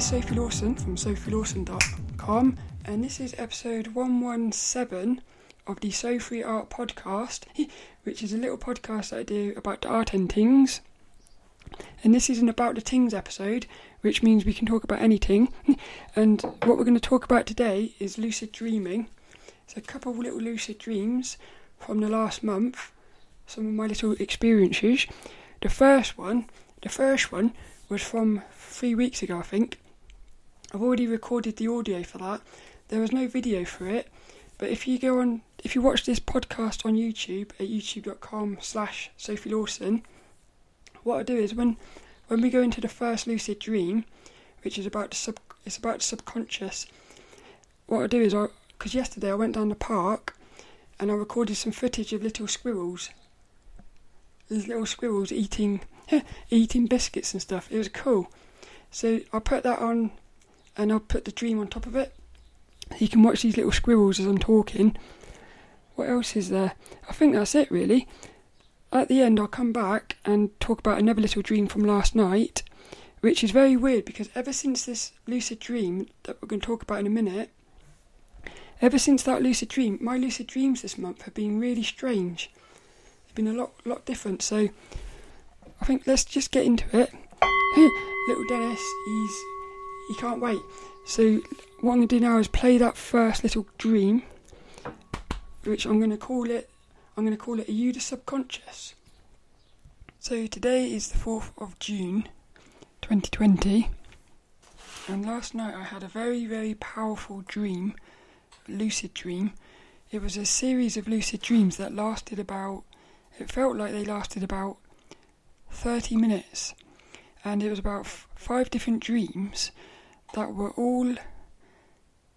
is Sophie Lawson from sophielawson.com, and this is episode 117 of the So Free Art podcast, which is a little podcast I do about the art and things. And this is an About the Things episode, which means we can talk about anything. And what we're going to talk about today is lucid dreaming. It's a couple of little lucid dreams from the last month, some of my little experiences. The first one, the first one was from three weeks ago, I think. I've already recorded the audio for that. There was no video for it, but if you go on, if you watch this podcast on YouTube at youtube.com slash Sophie Lawson, what I do is when when we go into the first lucid dream, which is about the sub, it's about the subconscious. What I do is I, because yesterday I went down the park, and I recorded some footage of little squirrels. These little squirrels eating eating biscuits and stuff. It was cool. So I put that on, and I'll put the dream on top of it. You can watch these little squirrels as I'm talking. What else is there? I think that's it really. At the end, I'll come back and talk about another little dream from last night, which is very weird because ever since this lucid dream that we're going to talk about in a minute, ever since that lucid dream, my lucid dreams this month have been really strange. They've been a lot, lot different. So I think let's just get into it. Little Dennis, he's he can't wait. So what I'm gonna do now is play that first little dream, which I'm gonna call it. I'm gonna call it a you subconscious. So today is the fourth of June, 2020, and last night I had a very very powerful dream, lucid dream. It was a series of lucid dreams that lasted about. It felt like they lasted about 30 minutes, and it was about f- five different dreams that were all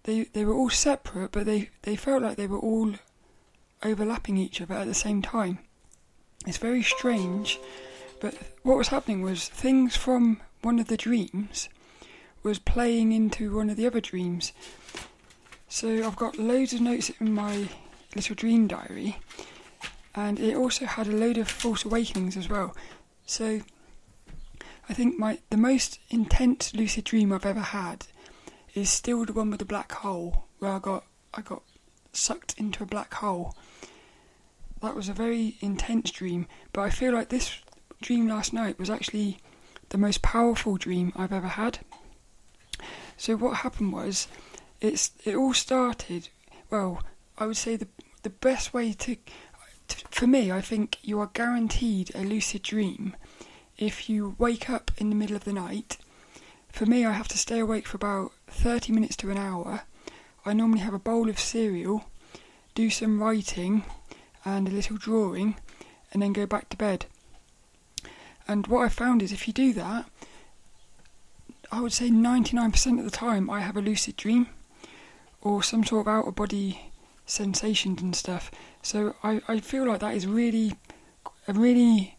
they they were all separate, but they they felt like they were all overlapping each other at the same time. It's very strange, but what was happening was things from one of the dreams was playing into one of the other dreams. So I've got loads of notes in my little dream diary, and it also had a load of false awakenings as well. So I think my the most intense lucid dream I've ever had is still the one with the black hole where I got I got sucked into a black hole. That was a very intense dream, but I feel like this dream last night was actually the most powerful dream I've ever had. So what happened was it's it all started well, I would say the the best way to for me, I think you are guaranteed a lucid dream if you wake up in the middle of the night. For me, I have to stay awake for about 30 minutes to an hour. I normally have a bowl of cereal, do some writing and a little drawing, and then go back to bed. And what I found is if you do that, I would say 99% of the time I have a lucid dream or some sort of out of body sensations and stuff. So I, I feel like that is really a really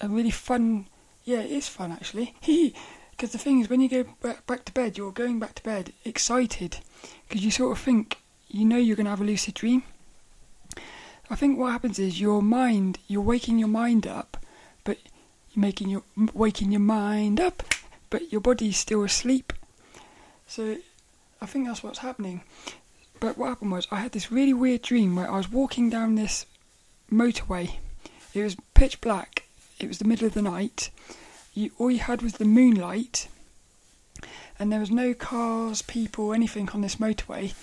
a really fun. Yeah, it is fun actually. Because the thing is, when you go back to bed, you're going back to bed excited because you sort of think you know you're going to have a lucid dream. I think what happens is your mind, you're waking your mind up, but you're making your waking your mind up, but your body's still asleep. So I think that's what's happening. But what happened was, I had this really weird dream where I was walking down this motorway. It was pitch black. It was the middle of the night. You, all you had was the moonlight, and there was no cars, people, anything on this motorway.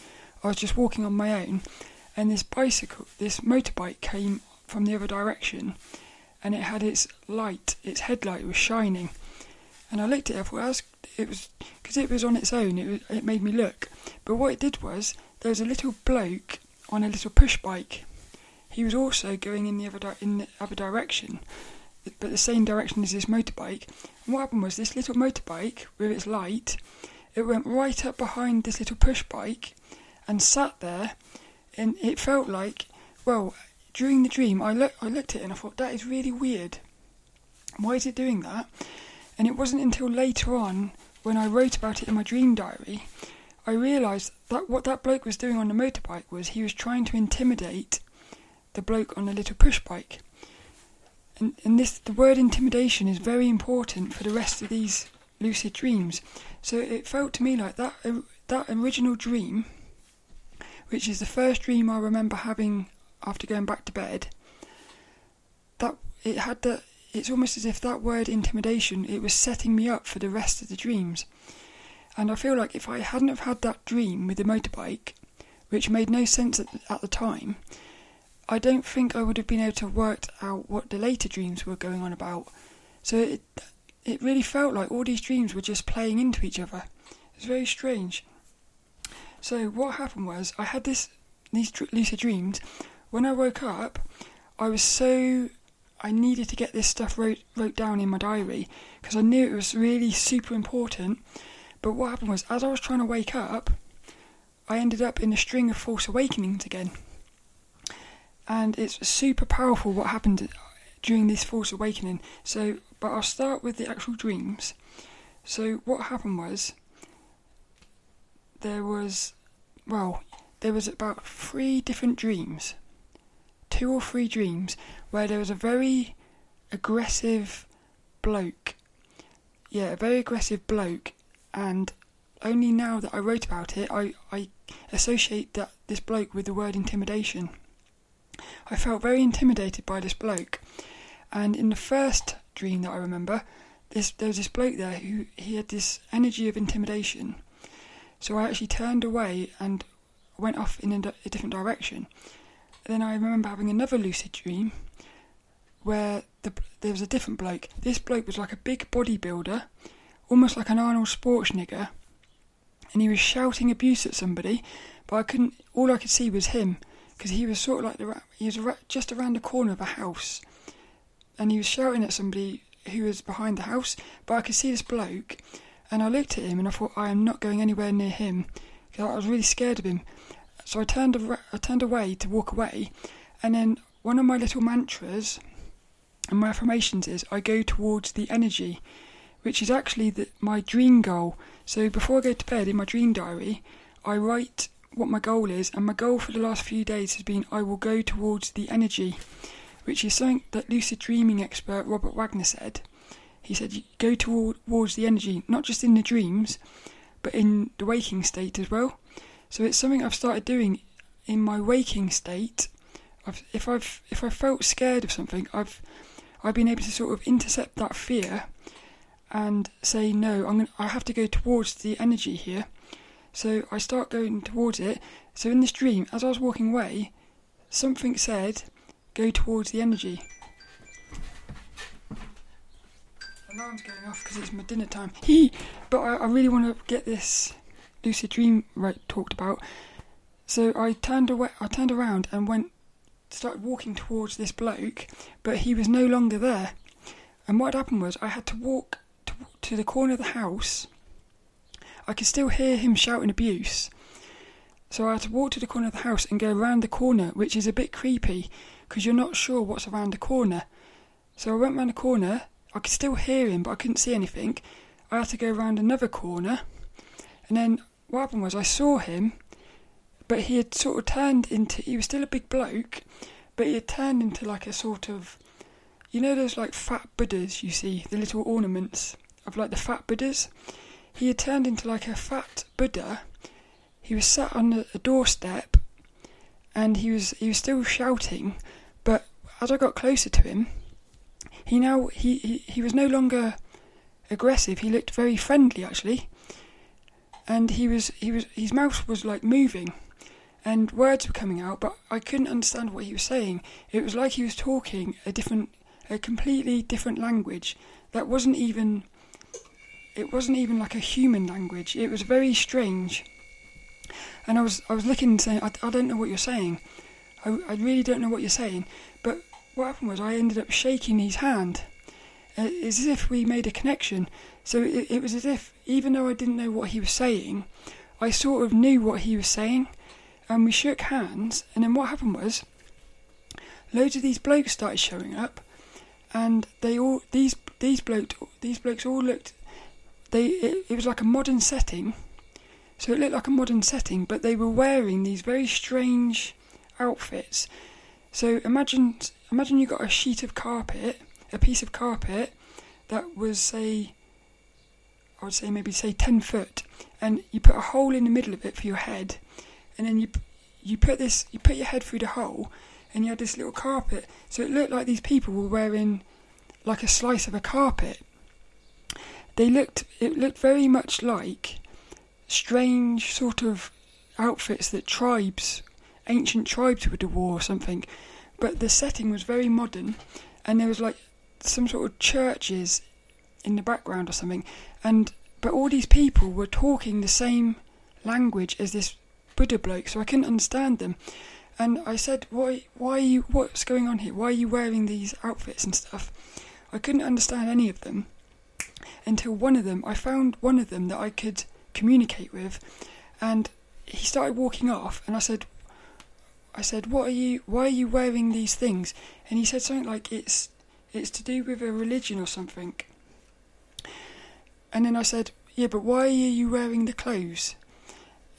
I was just walking on my own, and this bicycle, this motorbike came from the other direction, and it had its light, its headlight was shining. And I looked at it, I thought it was because it was on its own. It was, it made me look, but what it did was there was a little bloke on a little push bike. He was also going in the other di- in the other direction, but the same direction as this motorbike. And what happened was this little motorbike with its light, it went right up behind this little push bike and sat there, and it felt like, well, during the dream, I look I looked at it and I thought that is really weird. Why is it doing that? And it wasn't until later on when I wrote about it in my dream diary I realised that what that bloke was doing on the motorbike was he was trying to intimidate the bloke on the little push bike. And, and this the word intimidation is very important for the rest of these lucid dreams. So it felt to me like that uh, that original dream, which is the first dream I remember having after going back to bed. That it had the. It's almost as if that word intimidation it was setting me up for the rest of the dreams. And I feel like if I hadn't have had that dream with the motorbike, which made no sense at, at the time, I don't think I would have been able to work out what the later dreams were going on about. So it it really felt like all these dreams were just playing into each other. It's very strange. So what happened was I had this these lucid dreams. When I woke up, I was so I needed to get this stuff wrote wrote down in my diary because I knew it was really super important. But what happened was as I was trying to wake up, I ended up in a string of false awakenings again and it's super powerful what happened during this false awakening. So, but I'll start with the actual dreams. So, what happened was there was, well, there was about three different dreams, two or three dreams, where there was a very aggressive bloke. Yeah, a very aggressive bloke, and only now that I wrote about it, I, I associate that this bloke with the word intimidation. I felt very intimidated by this bloke. And in the first dream that I remember, this there was this bloke there who he had this energy of intimidation. So I actually turned away and went off in a, a different direction. Then I remember having another lucid dream where the, there was a different bloke. This bloke was like a big bodybuilder, almost like an Arnold Schwarzenegger, and he was shouting abuse at somebody, but I couldn't. All I could see was him, because he was sort of like the he was just around the corner of a house, and he was shouting at somebody who was behind the house. But I could see this bloke, and I looked at him and I thought I am not going anywhere near him because I was really scared of him. So I turned I turned away to walk away, and then one of my little mantras and my affirmations is I go towards the energy, which is actually the, my dream goal. So before I go to bed in my dream diary, I write what my goal is, and my goal for the last few days has been I will go towards the energy, which is something that lucid dreaming expert Robert Waggoner said. He said, go towards the energy, not just in the dreams, but in the waking state as well. So it's something I've started doing in my waking state. I've, if I've if I felt scared of something, I've I've been able to sort of intercept that fear and say no. I'm gonna, I have to go towards the energy here so I start going towards it. So in this dream, as I was walking away, something said, go towards the energy. Alarm's going off because it's my dinner time. He, but I, I really want to get this lucid dream right talked about. So I turned away. I turned around and went, started walking towards this bloke, but he was no longer there. And what happened was I had to walk to, to the corner of the house I could still hear him shouting abuse. So I had to walk to the corner of the house and go around the corner, which is a bit creepy because you're not sure what's around the corner. So I went round the corner. I could still hear him, but I couldn't see anything. I had to go around another corner, and then what happened was I saw him, but he had sort of turned into. He was still a big bloke, but he had turned into like a sort of, you know, those like fat Buddhas you see, the little ornaments of like the fat Buddhas. He had turned into like a fat Buddha. He was sat on a doorstep, and he was he was still shouting. But as I got closer to him, he now he, he, he was no longer aggressive. He looked very friendly actually, and he was he was his mouth was like moving, and words were coming out, but I couldn't understand what he was saying. It was like he was talking a different, a completely different language that wasn't even it wasn't even like a human language. It was very strange. And I was I was looking and saying, I, I don't know what you're saying. I, I really don't know what you're saying. But what happened was I ended up shaking his hand. Uh, as if we made a connection. So it, it was as if, even though I didn't know what he was saying, I sort of knew what he was saying. And we shook hands. And then what happened was, loads of these blokes started showing up. And they all these these blokes these blokes all looked they it, it was like a modern setting. So it looked like a modern setting, but they were wearing these very strange outfits. So imagine imagine you got a sheet of carpet, a piece of carpet that was say I would say maybe say ten foot, and you put a hole in the middle of it for your head, and then you you put this you put your head through the hole, and you had this little carpet. So it looked like these people were wearing like a slice of a carpet. They looked it looked very much like strange sort of outfits that tribes, ancient tribes would have wore or something. But the setting was very modern, and there was like some sort of churches in the background or something. And but all these people were talking the same language as this Buddha bloke, so I couldn't understand them. And I said, "Why? Why are you? What's going on here? Why are you wearing these outfits and stuff?" I couldn't understand any of them until one of them. I found one of them that I could communicate with, and he started walking off, and I said, I said, "What are you? Why are you wearing these things?" And he said something like, "It's it's to do with a religion or something." And then I said, "Yeah, but why are you wearing the clothes?"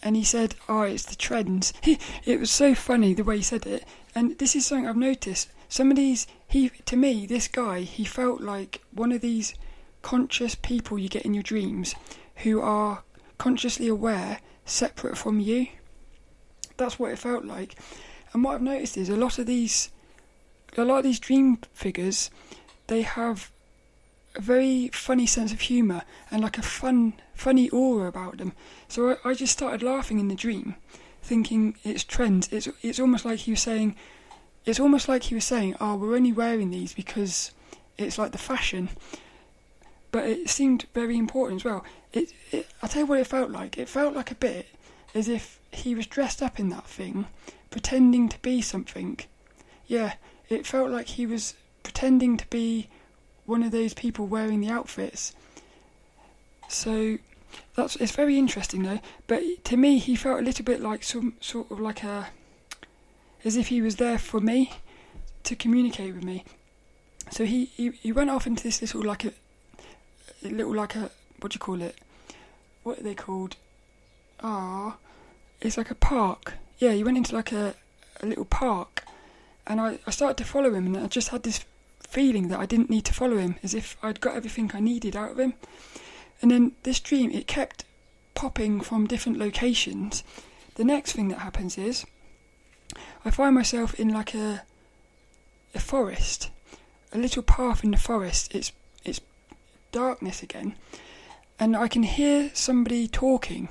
And he said, "Oh, it's the trends." it was so funny the way he said it, and this is something I've noticed. Some of these, he to me, this guy, he felt like one of these conscious people you get in your dreams, who are consciously aware, separate from you. That's what it felt like. And what I've noticed is a lot of these, a lot of these dream figures, they have a very funny sense of humour and like a fun, funny aura about them. So I, I just started laughing in the dream, thinking it's trends. It's it's almost like he was saying, it's almost like he was saying, "Oh, we're only wearing these because it's like the fashion." But it seemed very important as well. It, it I tell you what it felt like. It felt like a bit as if he was dressed up in that thing pretending to be something. Yeah, it felt like he was pretending to be one of those people wearing the outfits. So that's it's very interesting though. But to me, he felt a little bit like some sort of like a, as if he was there for me, to communicate with me. So he he, he went off into this little like a little like a what do you call it? What are they called? Ah, it's like a park yeah, he went into like a, a little park, and I, I started to follow him, and I just had this feeling that I didn't need to follow him, as if I'd got everything I needed out of him. And then this dream, it kept popping from different locations. The next thing that happens is I find myself in like a a forest, a little path in the forest. It's it's darkness again, and I can hear somebody talking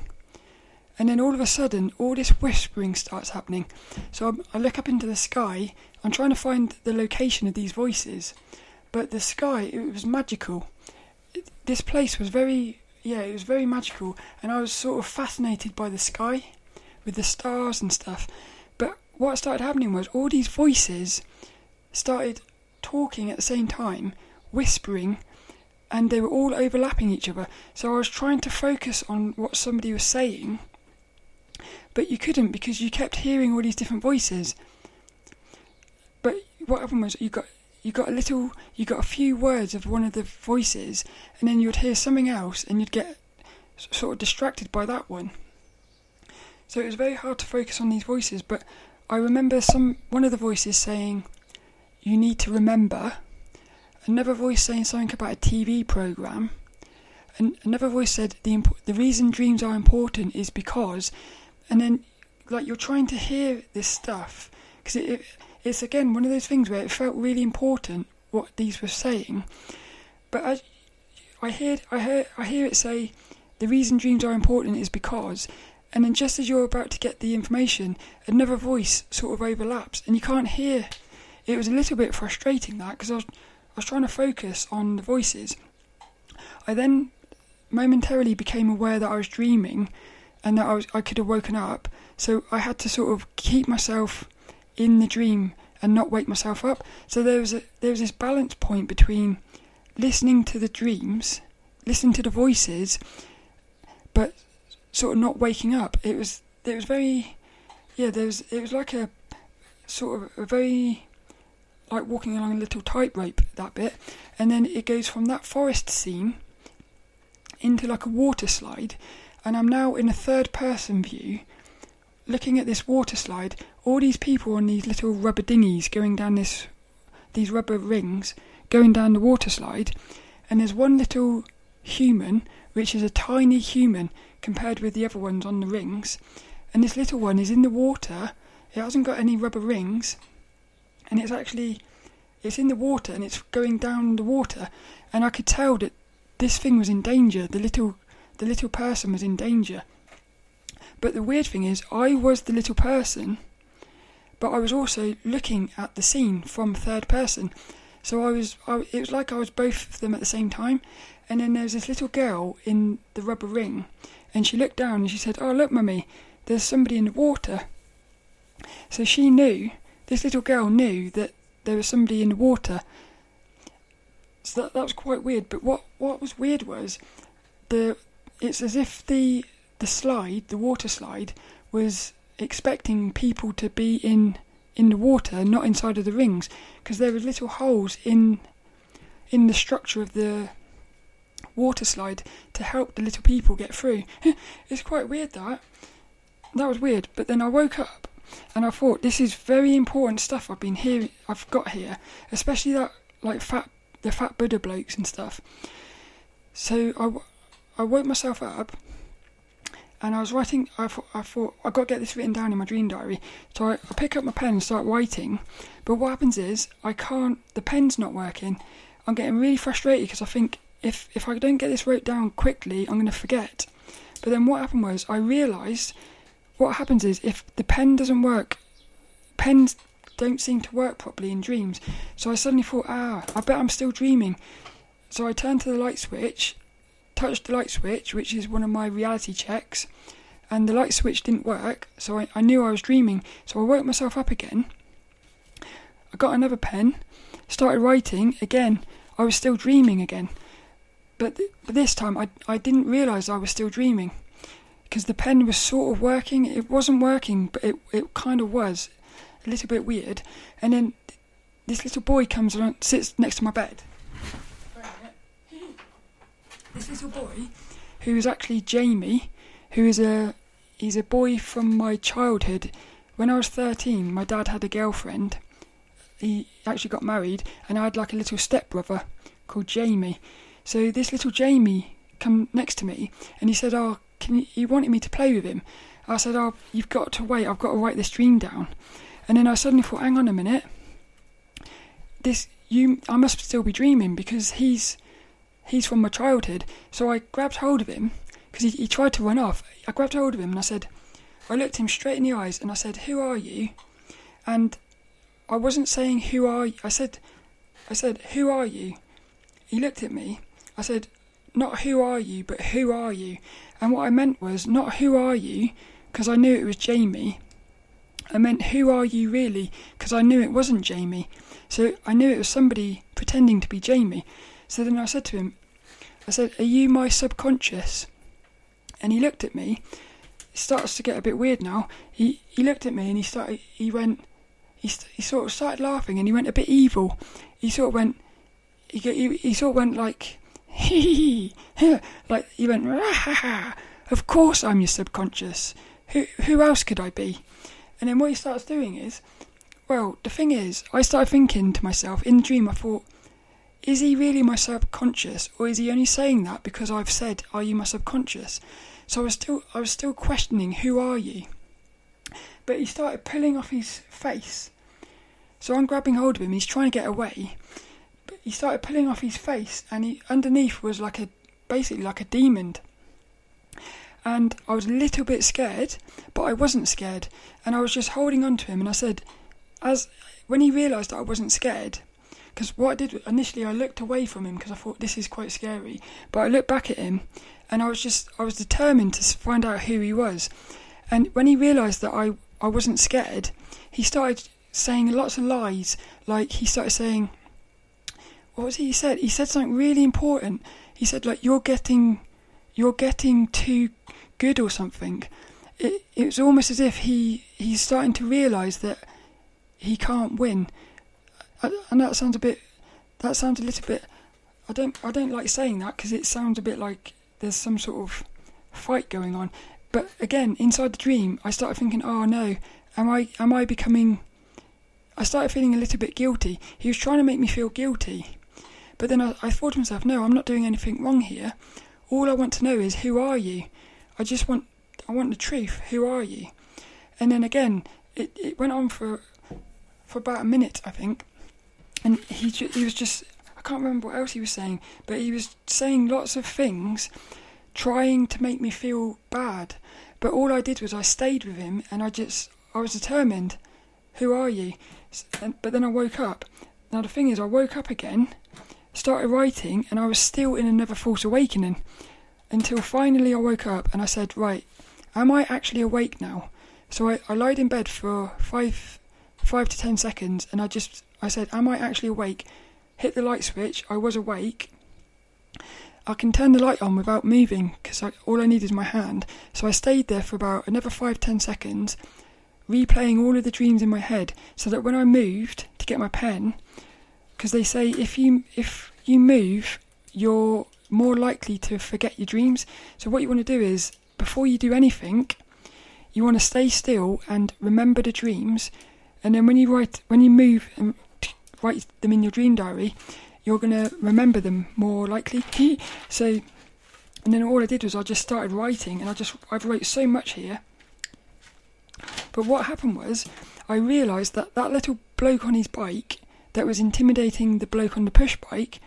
and then all of a sudden, all this whispering starts happening. So I look up into the sky. I'm trying to find the location of these voices, but the sky it was magical. This place was very, yeah, it was very magical, and I was sort of fascinated by the sky, with the stars and stuff. But what started happening was all these voices started talking at the same time, whispering, and they were all overlapping each other. So I was trying to focus on what somebody was saying but you couldn't because you kept hearing all these different voices. But what happened was you got you got a little you got a few words of one of the voices, and then you'd hear something else, and you'd get sort of distracted by that one. So it was very hard to focus on these voices. But I remember some one of the voices saying, "You need to remember." Another voice saying something about a TV program. And another voice said the imp- the reason dreams are important is because and then like you're trying to hear this stuff because it, it, it's again one of those things where it felt really important what these were saying, but I I hear I hear I hear it say the reason dreams are important is because and then just as you're about to get the information another voice sort of overlaps and you can't hear it was a little bit frustrating that because I was was trying to focus on the voices I then momentarily became aware that I was dreaming and that I was I could have woken up. So I had to sort of keep myself in the dream and not wake myself up. So there was a, there was this balance point between listening to the dreams, listening to the voices, but sort of not waking up. It was it was very yeah. There was it was like a sort of a very like walking along a little tightrope that bit, and then it goes from that forest scene into like a water slide and I'm now in a third person view looking at this water slide. All these people on these little rubber dinghies going down this, these rubber rings, going down the water slide, and there's one little human, which is a tiny human compared with the other ones on the rings. And this little one is in the water. It hasn't got any rubber rings, and it's actually it's in the water and it's going down the water. And I could tell that this thing was in danger. The little the little person was in danger. But the weird thing is, I was the little person, but I was also looking at the scene from third person. So I was, I, it was like I was both of them at the same time. And then there's this little girl in the rubber ring, and she looked down and she said, "Oh look, mummy, there's somebody in the water." So she knew. This little girl knew that there was somebody in the water. So that, that was quite weird. But what, what was weird was the it's as if the the slide, the water slide, was expecting people to be in in the water, not inside of the rings, because there were little holes in in the structure of the water slide to help the little people get through. it's quite weird that. That was weird. But then I woke up and I thought this is very important stuff I've been hearing I've got here, especially that like fat the fat Buddha blokes and stuff. So I, I woke myself up and I was writing. I thought, I thought I got to get this written down in my dream diary. So I, I pick up my pen and start writing. But what happens is I can't. The pen's not working. I'm getting really frustrated because I think if if I don't get this wrote down quickly, I'm going to forget. But then what happened was I realised what happens is if the pen doesn't work, pens don't seem to work properly in dreams. So I suddenly thought, ah, I bet I'm still dreaming. So I turned to the light switch touched the light switch, which is one of my reality checks, and the light switch didn't work, so I, I knew I was dreaming. So I woke myself up again. I got another pen, started writing again. I was still dreaming again, but, th- but this time I I didn't realise I was still dreaming because the pen was sort of working. It wasn't working, but it it kind of was a little bit weird. And then this little boy comes and sits next to my bed this little boy, who is actually Jamie, who is a he's a boy from my childhood. When I was thirteen, my dad had a girlfriend. He actually got married, and I had like a little stepbrother called Jamie. So this little Jamie come next to me, and he said, "Oh, can you?" He wanted me to play with him. I said, "Oh, you've got to wait. I've got to write this dream down." And then I suddenly thought, "Hang on a minute. This you, I must still be dreaming because he's he's from my childhood. So I grabbed hold of him because he, he tried to run off. I grabbed hold of him and I said, I looked him straight in the eyes and I said, "Who are you?" And I wasn't saying "Who are you?" I said, "I said Who are you?" He looked at me. I said, "Not who are you, but who are you?" And what I meant was not "Who are you?" because I knew it was Jamie. I meant "Who are you really?" because I knew it wasn't Jamie. So I knew it was somebody pretending to be Jamie. So then I said to him, I said, Are you my subconscious? And he looked at me. It starts to get a bit weird now. He he looked at me and he started. He went. He he sort of started laughing and he went a bit evil. He sort of went. He he, he sort of went like hee like he went Of course I'm your subconscious. Who who else could I be? And then what he starts doing is, well, the thing is, I started thinking to myself in the dream. I thought is he really my subconscious, or is he only saying that because I've said, "Are you my subconscious?" So I was still, I was still questioning, "Who are you?" But he started pulling off his face. So I'm grabbing hold of him. He's trying to get away, he started pulling off his face, and he underneath was like a, basically like a demon. And I was a little bit scared, but I wasn't scared, and I was just holding on to him. And I said, as when he realised that I wasn't scared, because what I did initially, I looked away from him because I thought this is quite scary. But I looked back at him, and I was just I was determined to find out who he was. And when he realised that I I wasn't scared, he started saying lots of lies. Like he started saying, what was he said? He said something really important. He said like you're getting you're getting too good or something. It it was almost as if he he's starting to realise that he can't win and that sounds a bit. That sounds a little bit. I don't. I don't like saying that because it sounds a bit like there's some sort of fight going on. But again, inside the dream, I started thinking, "Oh no, am I? Am I becoming?" I started feeling a little bit guilty. He was trying to make me feel guilty, But then I, I thought to myself, no, I'm not doing anything wrong here. All I want to know is who are you? I just want I want the truth. Who are you? And then again, it, it went on for for about a minute, I think. And he ju- he was just I can't remember what else he was saying, but he was saying lots of things, trying to make me feel bad. But all I did was I stayed with him, and I just I was determined. Who are you? But then I woke up. Now the thing is, I woke up again, started writing, and I was still in another false awakening. Until finally I woke up and I said, right, am I actually awake now? So I, I lied in bed for five five to ten seconds and I just I said, Am I actually awake? Hit the light switch, I was awake. I can turn the light on without moving because all I need is my hand. So I stayed there for about another five ten seconds, replaying all of the dreams in my head so that when I moved to get my pen, because they say if you if you move, you're more likely to forget your dreams. So what you want to do is before you do anything, you want to stay still and remember the dreams. And then when you write, when you move and write them in your dream diary, you're to remember them more likely. so, and then all I did was I just started writing, and I just I've wrote so much here. But what happened was, I realised that that little bloke on his bike that was intimidating the bloke on the push bike,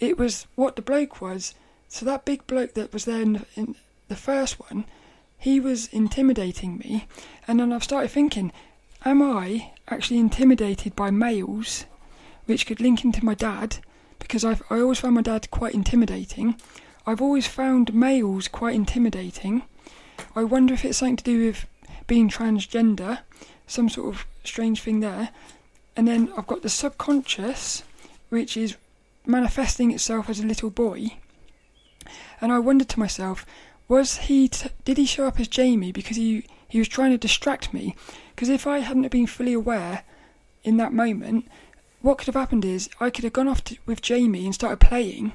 it was what the bloke was. So that big bloke that was there in the, in the first one, he was intimidating me, and then I've started thinking, am I actually intimidated by males, which could link into my dad, because I've I always found my dad quite intimidating. I've always found males quite intimidating. I wonder if it's something to do with being transgender, some sort of strange thing there. And then I've got the subconscious, which is manifesting itself as a little boy. And I wondered to myself, was he t- did he show up as Jamie because he he was trying to distract me? Because if I hadn't been fully aware in that moment, what could have happened is I could have gone off to, with Jamie and started playing,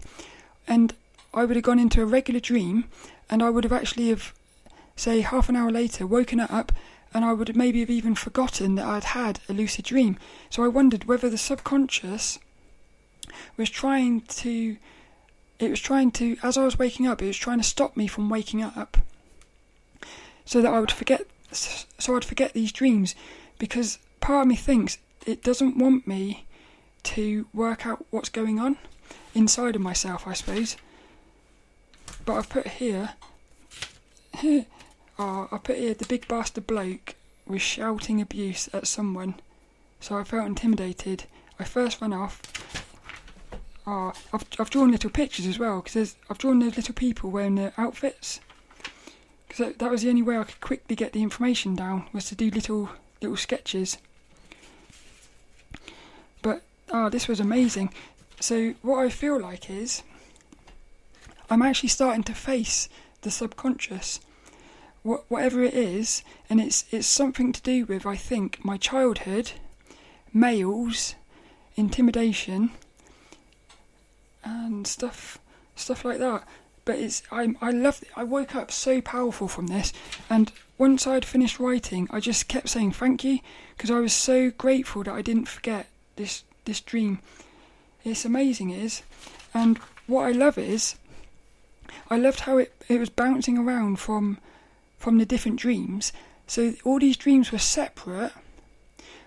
and I would have gone into a regular dream, and I would have actually have say half an hour later woken up and I would maybe have even forgotten that I'd had a lucid dream. So I wondered whether the subconscious was trying to. It was trying to, as I was waking up, it was trying to stop me from waking up, so that I would forget. So I'd forget these dreams, because part of me thinks it doesn't want me to work out what's going on inside of myself, I suppose. But I've put here. Oh, I put here the big bastard bloke was shouting abuse at someone, so I felt intimidated. I first ran off. Oh, I've, I've drawn little pictures as well because I've drawn those little people wearing their outfits. Because that was the only way I could quickly get the information down was to do little little sketches. But ah, this was amazing. So what I feel like is I'm actually starting to face the subconscious wh- whatever it is, and it's it's something to do with I think my childhood, males, intimidation, and stuff stuff like that. But it's I I love I woke up so powerful from this, and once I'd finished writing, I just kept saying thank you because I was so grateful that I didn't forget this this dream. It's amazing, it is, and what I love is I loved how it it was bouncing around from from the different dreams. So all these dreams were separate,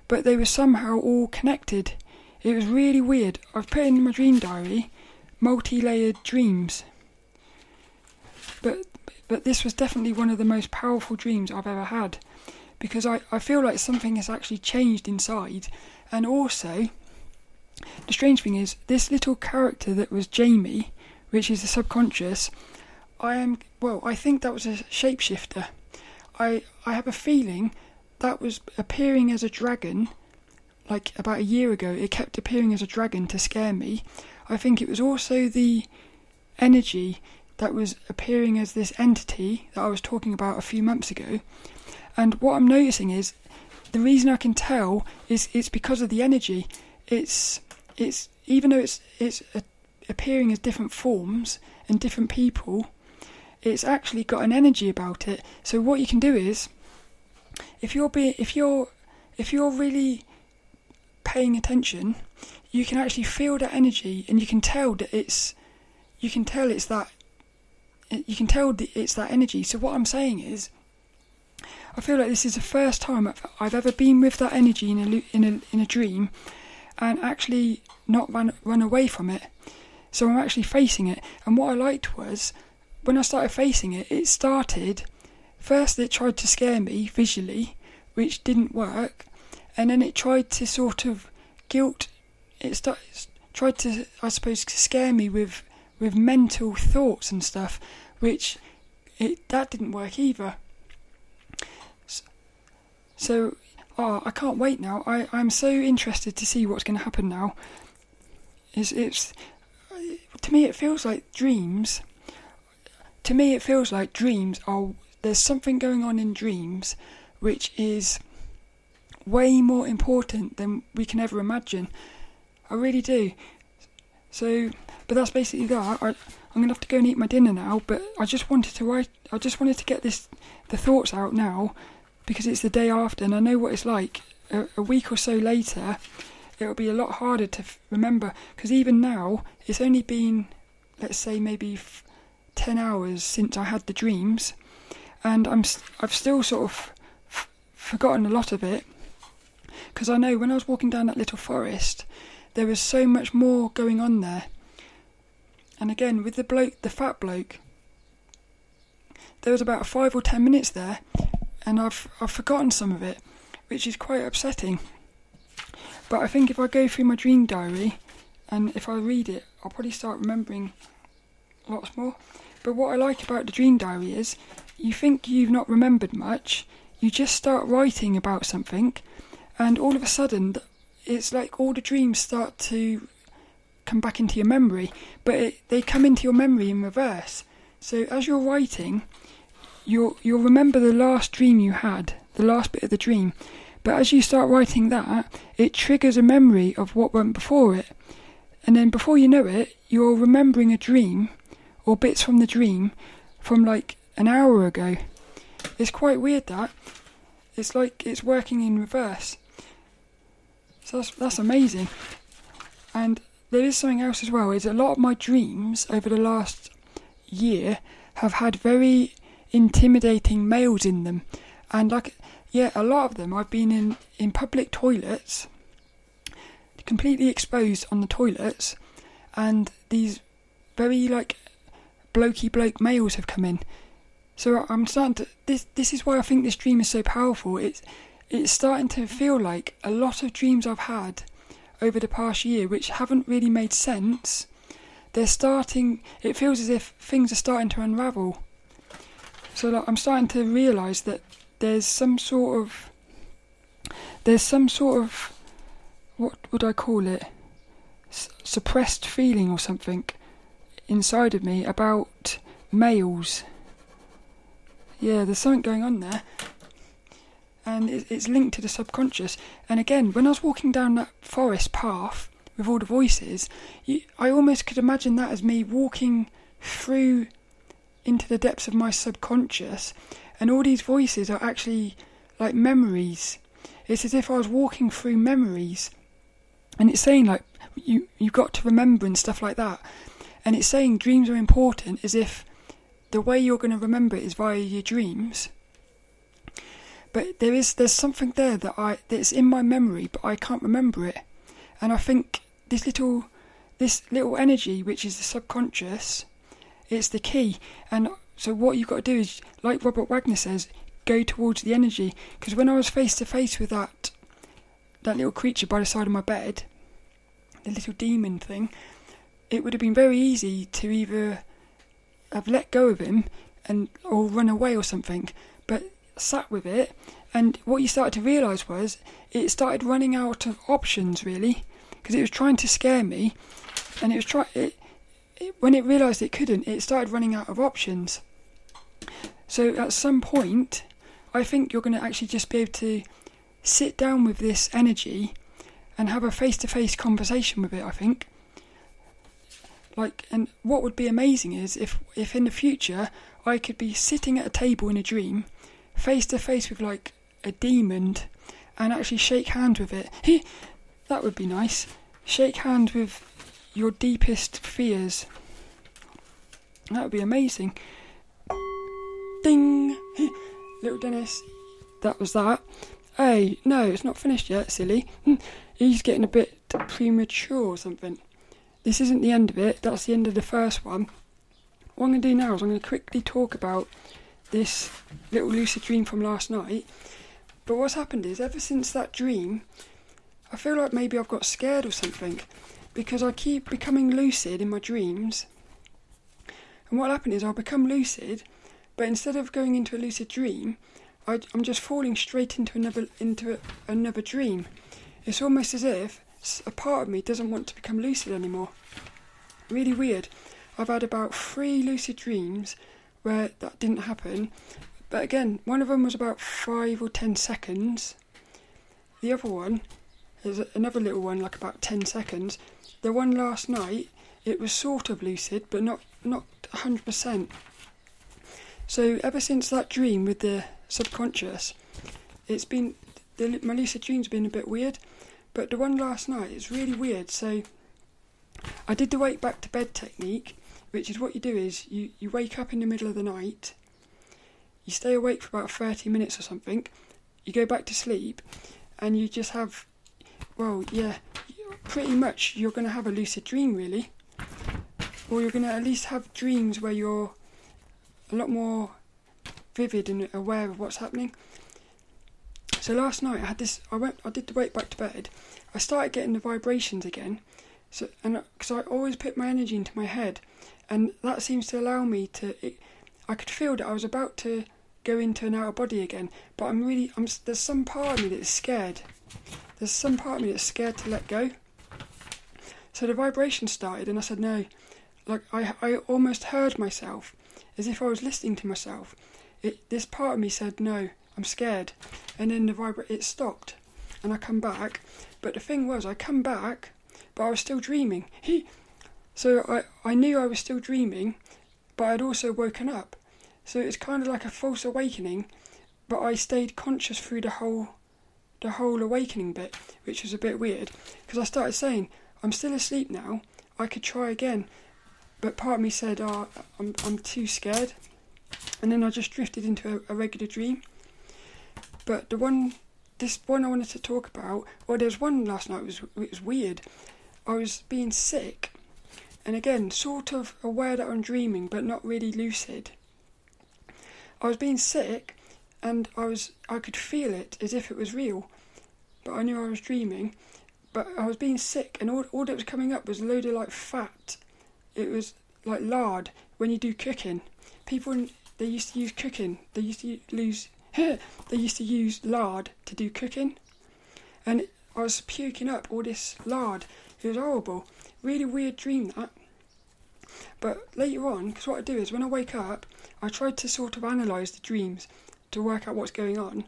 but they were somehow all connected. It was really weird. I've put in my dream diary multi layered dreams. But but this was definitely one of the most powerful dreams I've ever had. Because I, I feel like something has actually changed inside. And also the strange thing is this little character that was Jamie, which is the subconscious, I am well. I think that was a shapeshifter. I I have a feeling that was appearing as a dragon. Like about a year ago, it kept appearing as a dragon to scare me. I think it was also the energy that was appearing as this entity that I was talking about a few months ago. And what I'm noticing is the reason I can tell is it's because of the energy. It's it's even though it's it's appearing as different forms and different people, it's actually got an energy about it. So what you can do is, if you're be if you're if you're really paying attention, you can actually feel that energy, and you can tell that it's, you can tell it's that, you can tell that it's that energy. So what I'm saying is, I feel like this is the first time I've, I've ever been with that energy in a in a in a dream, and actually not run run away from it. So I'm actually facing it. And what I liked was when I started facing it, it started. First, it tried to scare me visually, which didn't work, and then it tried to sort of guilt. It started, tried to, I suppose, scare me with with mental thoughts and stuff, which it that didn't work either. So, oh, I can't wait now. I, I'm so interested to see what's going to happen now. It's, it's, to me, it feels like dreams. To me, it feels like dreams are. There's something going on in dreams which is way more important than we can ever imagine. I really do. So, but that's basically that. I, I'm gonna have to go and eat my dinner now. But I just wanted to write. I just wanted to get this the thoughts out now because it's the day after, and I know what it's like. A, a week or so later, it'll be a lot harder to f- remember because even now, it's only been, let's say, maybe f- ten hours since I had the dreams, and I'm I've still sort of f- forgotten a lot of it because I know when I was walking down that little forest, there was so much more going on there. And again, with the bloke, the fat bloke, there was about five or ten minutes there and I've I've forgotten some of it, which is quite upsetting. But I think if I go through my dream diary and if I read it, I'll probably start remembering lots more. But what I like about the dream diary is you think you've not remembered much, you just start writing about something, and all of a sudden it's like all the dreams start to come back into your memory, but it, they come into your memory in reverse. So as you're writing, you'll you'll remember the last dream you had, the last bit of the dream. But as you start writing that, it triggers a memory of what went before it. And then before you know it, you're remembering a dream or bits from the dream from like an hour ago. It's quite weird that. It's like it's working in reverse. So that's, that's amazing. And there is something else as well. Is a lot of my dreams over the last year have had very intimidating males in them. And like, yeah, a lot of them I've been in, in public toilets, completely exposed on the toilets, and these very like blokey bloke males have come in. So I'm starting to this this is why I think this dream is so powerful. It's it's starting to feel like a lot of dreams I've had over the past year which haven't really made sense. They're starting it feels as if things are starting to unravel. So like, I'm starting to realise that there's some sort of there's some sort of what would I call it S- suppressed feeling or something inside of me about males. Yeah, there's something going on there, and it, it's linked to the subconscious. And again, when I was walking down that forest path with all the voices, I almost could imagine that as me walking through into the depths of my subconscious, and all these voices are actually like memories. It's as if I was walking through memories, and it's saying like you you got to remember and stuff like that, and it's saying dreams are important as if the way you're going to remember it is via your dreams. But there is there's something there that I that's in my memory, but I can't remember it, and I think this little this little energy, which is the subconscious, it's the key. And so what you've got to do is, like Robert Waggoner says, go towards the energy. Because when I was face to face with that that little creature by the side of my bed, the little demon thing, it would have been very easy to either have let go of him and or run away or something. But sat with it, and what you started to realise was it started running out of options really, because it was trying to scare me, and it was trying. It, it, when it realised it couldn't, it started running out of options. So at some point, I think you're going to actually just be able to sit down with this energy and have a face to face conversation with it, I think. Like, and what would be amazing is if, if in the future I could be sitting at a table in a dream, face to face with like a demon, and actually shake hands with it. That would be nice. Shake hands with your deepest fears. That would be amazing. Ding! Little Dennis, that was that. Hey, no, it's not finished yet, silly. He's getting a bit premature or something. This isn't the end of it, that's the end of the first one. What I'm going to do now is I'm going to quickly talk about this little lucid dream from last night. But what's happened is, ever since that dream, I feel like maybe I've got scared or something because I keep becoming lucid in my dreams. And what happened is, I'll become lucid, but instead of going into a lucid dream, I, am just falling straight into another into another dream. It's almost as if a part of me doesn't want to become lucid anymore. Really weird. I've had about three lucid dreams where that didn't happen, but again, one of them was about five or ten seconds. The other one is another little one, like about ten seconds. The one last night, it was sort of lucid, but not not hundred percent. So ever since that dream with the subconscious, it's been the, my lucid dreams been a bit weird, but the one last night is really weird. So I did the wake back to bed technique, which is what you do is you, you wake up in the middle of the night, you stay awake for about 30 minutes or something, you go back to sleep, and you just have, well, yeah, pretty much you're going to have a lucid dream, really. Or you're going to at least have dreams where you're a lot more vivid and aware of what's happening. So last night I had this. I went. I did the wake back to bed. I started getting the vibrations again. So and because I always put my energy into my head, and that seems to allow me to. It, I could feel that I was about to go into an outer body again, but I'm really. I'm. There's some part of me that's scared. There's some part of me that's scared to let go. So the vibration started, and I said no. Like I, I almost heard myself, as if I was listening to myself. It, this part of me said no, I'm scared, and then the vibrate it stopped, and I come back. But the thing was, I come back, but I was still dreaming. He, so I I knew I was still dreaming, but I'd also woken up. So it's kind of like a false awakening, but I stayed conscious through the whole the whole awakening bit, which was a bit weird because I started saying, I'm still asleep now, I could try again. But part of me said, oh, I'm, I'm too scared and then I just drifted into a, a regular dream. But the one, this one I wanted to talk about, well, there was one last night. It was it was weird. I was being sick, and again, sort of aware that I'm dreaming, but not really lucid. I was being sick, and I was I could feel it as if it was real, but I knew I was dreaming. But I was being sick, and all all that was coming up was loaded like fat. It was like lard when you do cooking. People they used to use cooking. They used to use they used to use lard to do cooking, and I was puking up all this lard. It was horrible. Really weird dream that. But later on, because what I do is when I wake up, I try to sort of analyse the dreams to work out what's going on.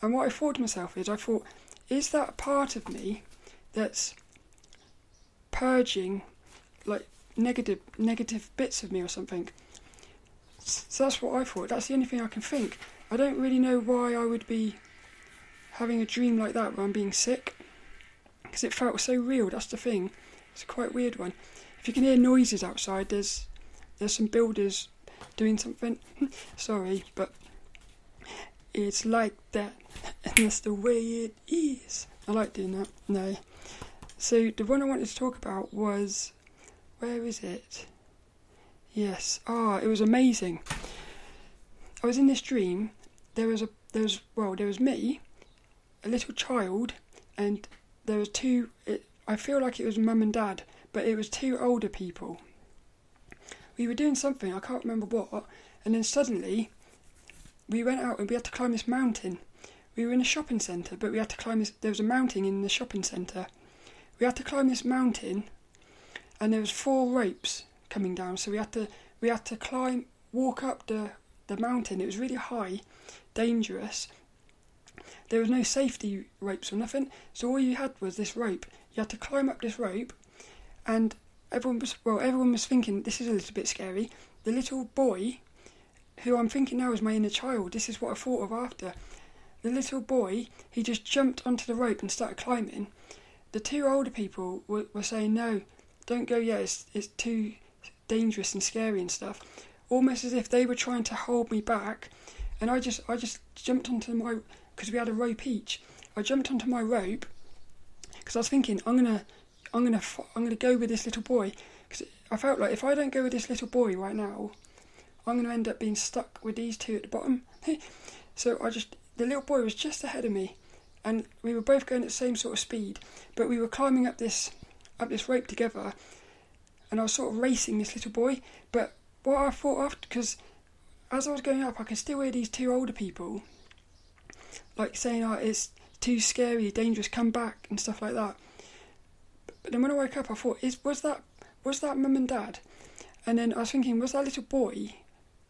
And what I thought to myself is, I thought, is that part of me that's purging like negative negative bits of me or something? So that's what I thought. That's the only thing I can think. I don't really know why I would be having a dream like that where I'm being sick. Because it felt so real, that's the thing. It's a quite weird one. If you can hear noises outside, there's there's some builders doing something. Sorry, but it's like that. And that's the way it is. I like doing that. No. So the one I wanted to talk about was where is it? Yes. Ah, it was amazing. I was in this dream. There was a there was well there was me, a little child, and there was two. It, I feel like it was mum and dad, but it was two older people. We were doing something I can't remember what, and then suddenly we went out and we had to climb this mountain. We were in a shopping centre, but we had to climb this. There was a mountain in the shopping centre. We had to climb this mountain, and there was four ropes coming down. So we had to we had to climb, walk up the the mountain. It was really high, dangerous. There was no safety ropes or nothing. So all you had was this rope. You had to climb up this rope, and everyone was well. Everyone was thinking this is a little bit scary. The little boy, who I'm thinking now is my inner child. This is what I thought of after. The little boy, he just jumped onto the rope and started climbing. the two older people were, were saying no, don't go yet. It's it's too dangerous and scary and stuff. Almost as if they were trying to hold me back, and I just I just jumped onto my because we had a rope each. I jumped onto my rope because I was thinking I'm gonna I'm gonna I'm gonna go with this little boy because I felt like if I don't go with this little boy right now, I'm gonna end up being stuck with these two at the bottom. so I just the little boy was just ahead of me, and we were both going at the same sort of speed, but we were climbing up this up this rope together, and I was sort of racing this little boy. But what I thought after, because as I was going up, I could still hear these two older people, like saying, "Oh, it's too scary, dangerous, come back," and stuff like that. But then when I woke up, I thought, "Is was that was that mum and dad?" And then I was thinking, was that little boy?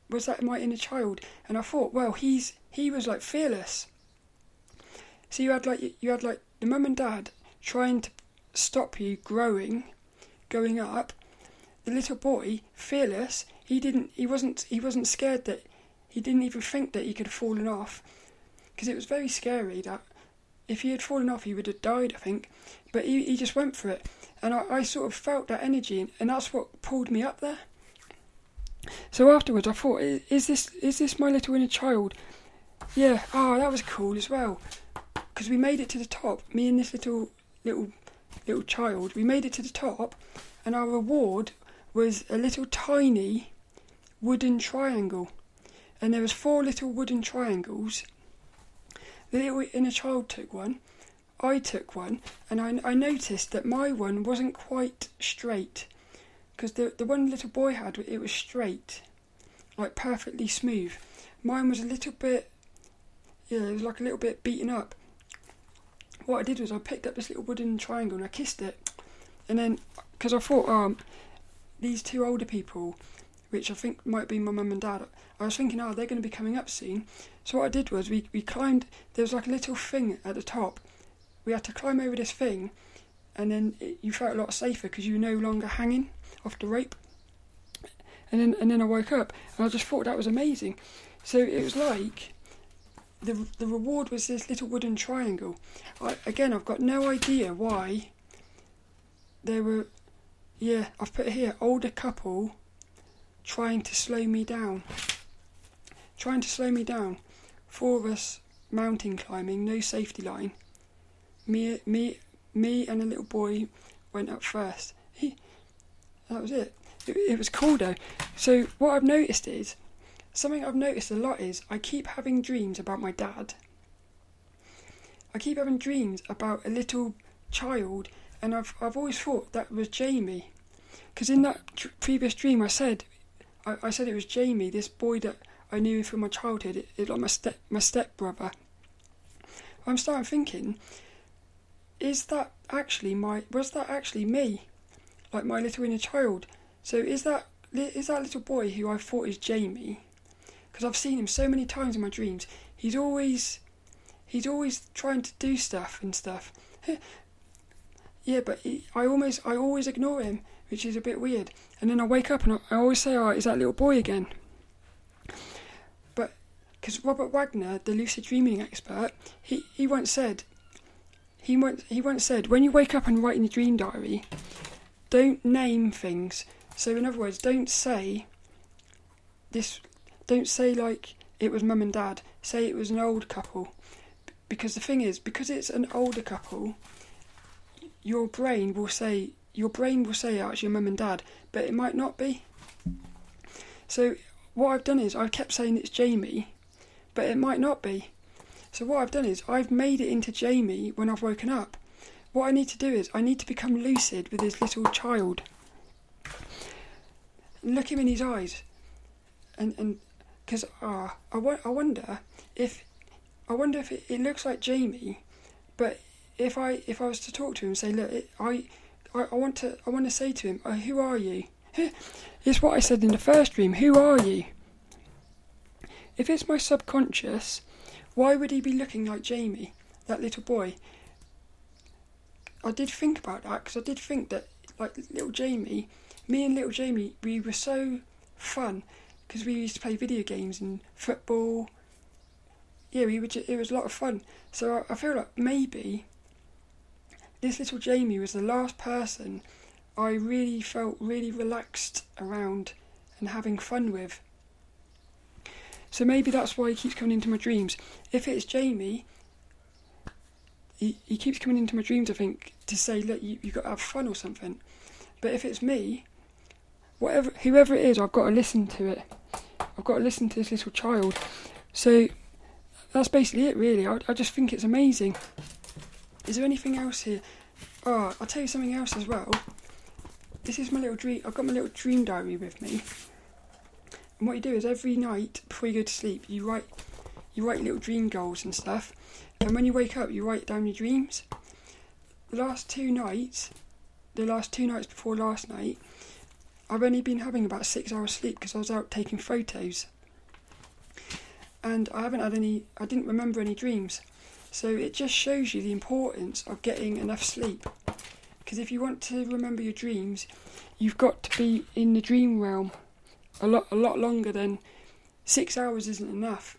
Was that my inner child? And I thought, well, he's he was like fearless. So you had like you had like the mum and dad trying to stop you growing, going up. The little boy, fearless, he didn't he wasn't he wasn't scared that he didn't even think that he could have fallen off. Because it was very scary that if he had fallen off he would have died I think. But he, he just went for it. And I, I sort of felt that energy and, and that's what pulled me up there. So afterwards I thought is this is this my little inner child? Yeah oh that was cool as well. Because we made it to the top me and this little little little child we made it to the top and our reward was a little tiny wooden triangle, and there was four little wooden triangles. The little inner child took one, I took one, and I, I noticed that my one wasn't quite straight, because the the one little boy had it was straight, like perfectly smooth. Mine was a little bit, yeah, it was like a little bit beaten up. What I did was I picked up this little wooden triangle and I kissed it, and then because I thought, um, these two older people which I think might be my mum and dad. I was thinking, oh, they're going to be coming up soon. So what I did was we, we climbed, there was like a little thing at the top. We had to climb over this thing, and then it, you felt a lot safer because you were no longer hanging off the rope. And then, and then I woke up, and I just thought that was amazing. So it was like the the reward was this little wooden triangle. I, again, I've got no idea why there were. Yeah, I've put here older couple trying to slow me down. Trying to slow me down. Four of us mountain climbing, no safety line. Me, me, me, and a little boy went up first. He, that was it. it. It was cool though. So what I've noticed is something I've noticed a lot is I keep having dreams about my dad. I keep having dreams about a little child, and I've I've always thought that was Jamie, because in that tr- previous dream I said I, I said it was Jamie, this boy that I knew from my childhood. It, it like my step my step brother. I'm starting thinking, is that actually my was that actually me, like my little inner child? So is that is that little boy who I thought is Jamie? Because I've seen him so many times in my dreams. He's always he's always trying to do stuff and stuff. yeah, but he, I almost I always ignore him which is a bit weird. And then I wake up and I, always say, "Oh, is that little boy again?" But because Robert Waggoner, the lucid dreaming expert, he, he once said, he once he once said, when you wake up and write in your dream diary, don't name things. So in other words, don't say this. Don't say like it was mum and dad. Say it was an old couple, because the thing is, because it's an older couple, your brain will say your brain will say oh, it's your mum and dad, but it might not be. So what I've done is I've kept saying it's Jamie, but it might not be. So what I've done is I've made it into Jamie when I've woken up. What I need to do is I need to become lucid with this little child. Look him in his eyes, and and because uh, I, I wonder if I wonder if it, it looks like Jamie, but if I if I was to talk to him and say, look, it, I I, I want to I want to say to him, oh, "Who are you?" It's what I said in the first dream. Who are you? If it's my subconscious, why would he be looking like Jamie, that little boy? I did think about that because I did think that, like little Jamie, me and little Jamie, we were so fun because we used to play video games and football. Yeah, we were. Just, it was a lot of fun. So I, I feel like maybe this little Jamie was the last person I really felt really relaxed around and having fun with. So maybe that's why he keeps coming into my dreams. If it's Jamie, he, he keeps coming into my dreams, I think, to say, look, you, you've got to have fun or something. But if it's me, whatever, whoever it is, I've got to listen to it. I've got to listen to this little child. So that's basically it, really. I, I just think it's amazing. Is there anything else here? Oh, I'll tell you something else as well. This is my little dream. I've got my little dream diary with me. And what you do is every night before you go to sleep, you write you write little dream goals and stuff. And when you wake up, you write down your dreams. The last two nights, the last two nights before last night, I've only been having about six hours sleep because I was out taking photos. And I haven't had any, I didn't remember any dreams. So it just shows you the importance of getting enough sleep. Because if you want to remember your dreams, you've got to be in the dream realm a lot a lot longer than six hours isn't enough.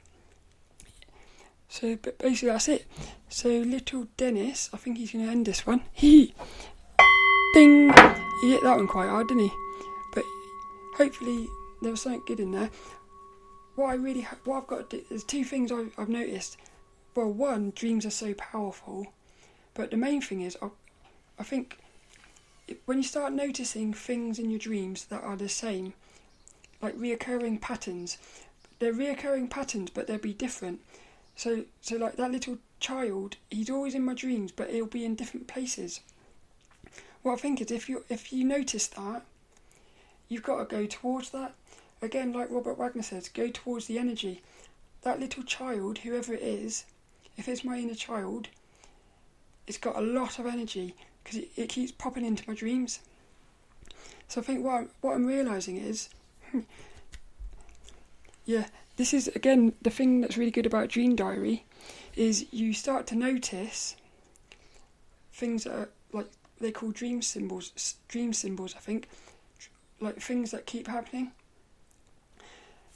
So, but basically that's it. So little Dennis, I think he's going to end this one. He, ding, he hit that one quite hard, didn't he? But hopefully there was something good in there. What I really, ha- what I've got to do, there's two things I've, I've noticed. Well, one, dreams are so powerful, but the main thing is, I, I think when you start noticing things in your dreams that are the same, like reoccurring patterns. They're reoccurring patterns, but they'll be different. So, so like that little child, he's always in my dreams, but he'll be in different places. What I think is, if you if you notice that, you've got to go towards that. Again, like Robert Waggoner says, go towards the energy. That little child, whoever it is, if it's my inner child, it's got a lot of energy because it, it keeps popping into my dreams. So I think what I'm, what I'm realizing is yeah, this is again the thing that's really good about Dream Diary is you start to notice things that are like they call dream symbols, dream symbols, I think, like things that keep happening.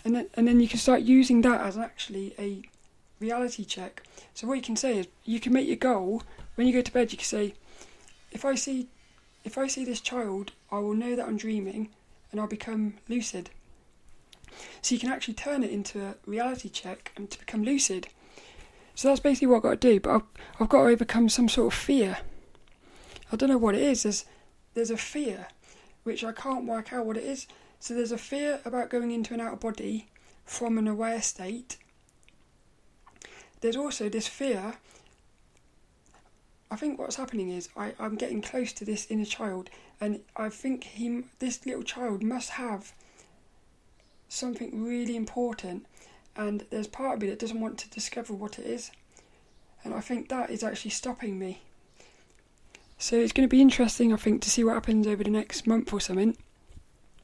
And then, and then you can start using that as actually a reality check. So what you can say is you can make your goal when you go to bed. You can say, if I see, if I see this child, I will know that I'm dreaming, and I'll become lucid. So you can actually turn it into a reality check and to become lucid. So that's basically what I've got to do, but I've, I've got to overcome some sort of fear. I don't know what it is. There's, there's a fear which I can't work out what it is. So there's a fear about going into an outer body from an aware state. There's also this fear. I think what's happening is I, I'm getting close to this inner child and I think he, this little child must have something really important, and there's part of me that doesn't want to discover what it is, and I think that is actually stopping me. So it's going to be interesting, I think, to see what happens over the next month or something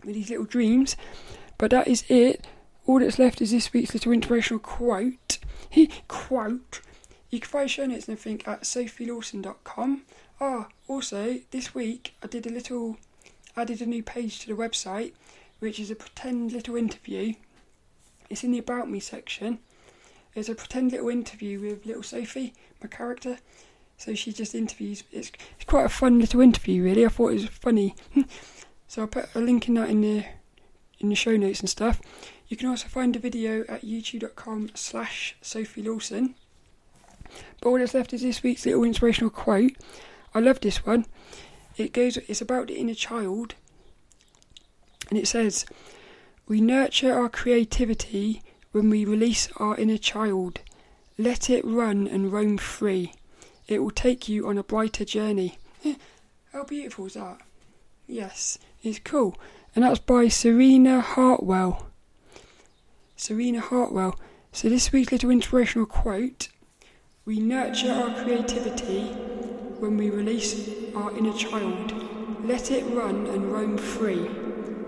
with these little dreams. But that is it. All that's left is this week's little inspirational quote. He quote. You can find show notes and think at sophielawson.com. Ah, also, this week I did a little, added a new page to the website, which is a pretend little interview. It's in the About Me section. It's a pretend little interview with little Sophie, my character. So she just interviews. It's, it's quite a fun little interview, really. I thought it was funny. so I'll put a link in that in the in the show notes and stuff. You can also find the video at youtube.com slash Sophie Lawson. But all that's left is this week's little inspirational quote. I love this one. It goes. It's about the inner child, and it says, "We nurture our creativity when we release our inner child. Let it run and roam free. It will take you on a brighter journey." How beautiful is that? Yes, it's cool, and that's by Serena Hartwell. Serena Hartwell. So this week's little inspirational quote: "We nurture our creativity." when we release our inner child. Let it run and roam free.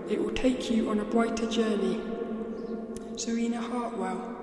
It will take you on a brighter journey. Serena Hartwell.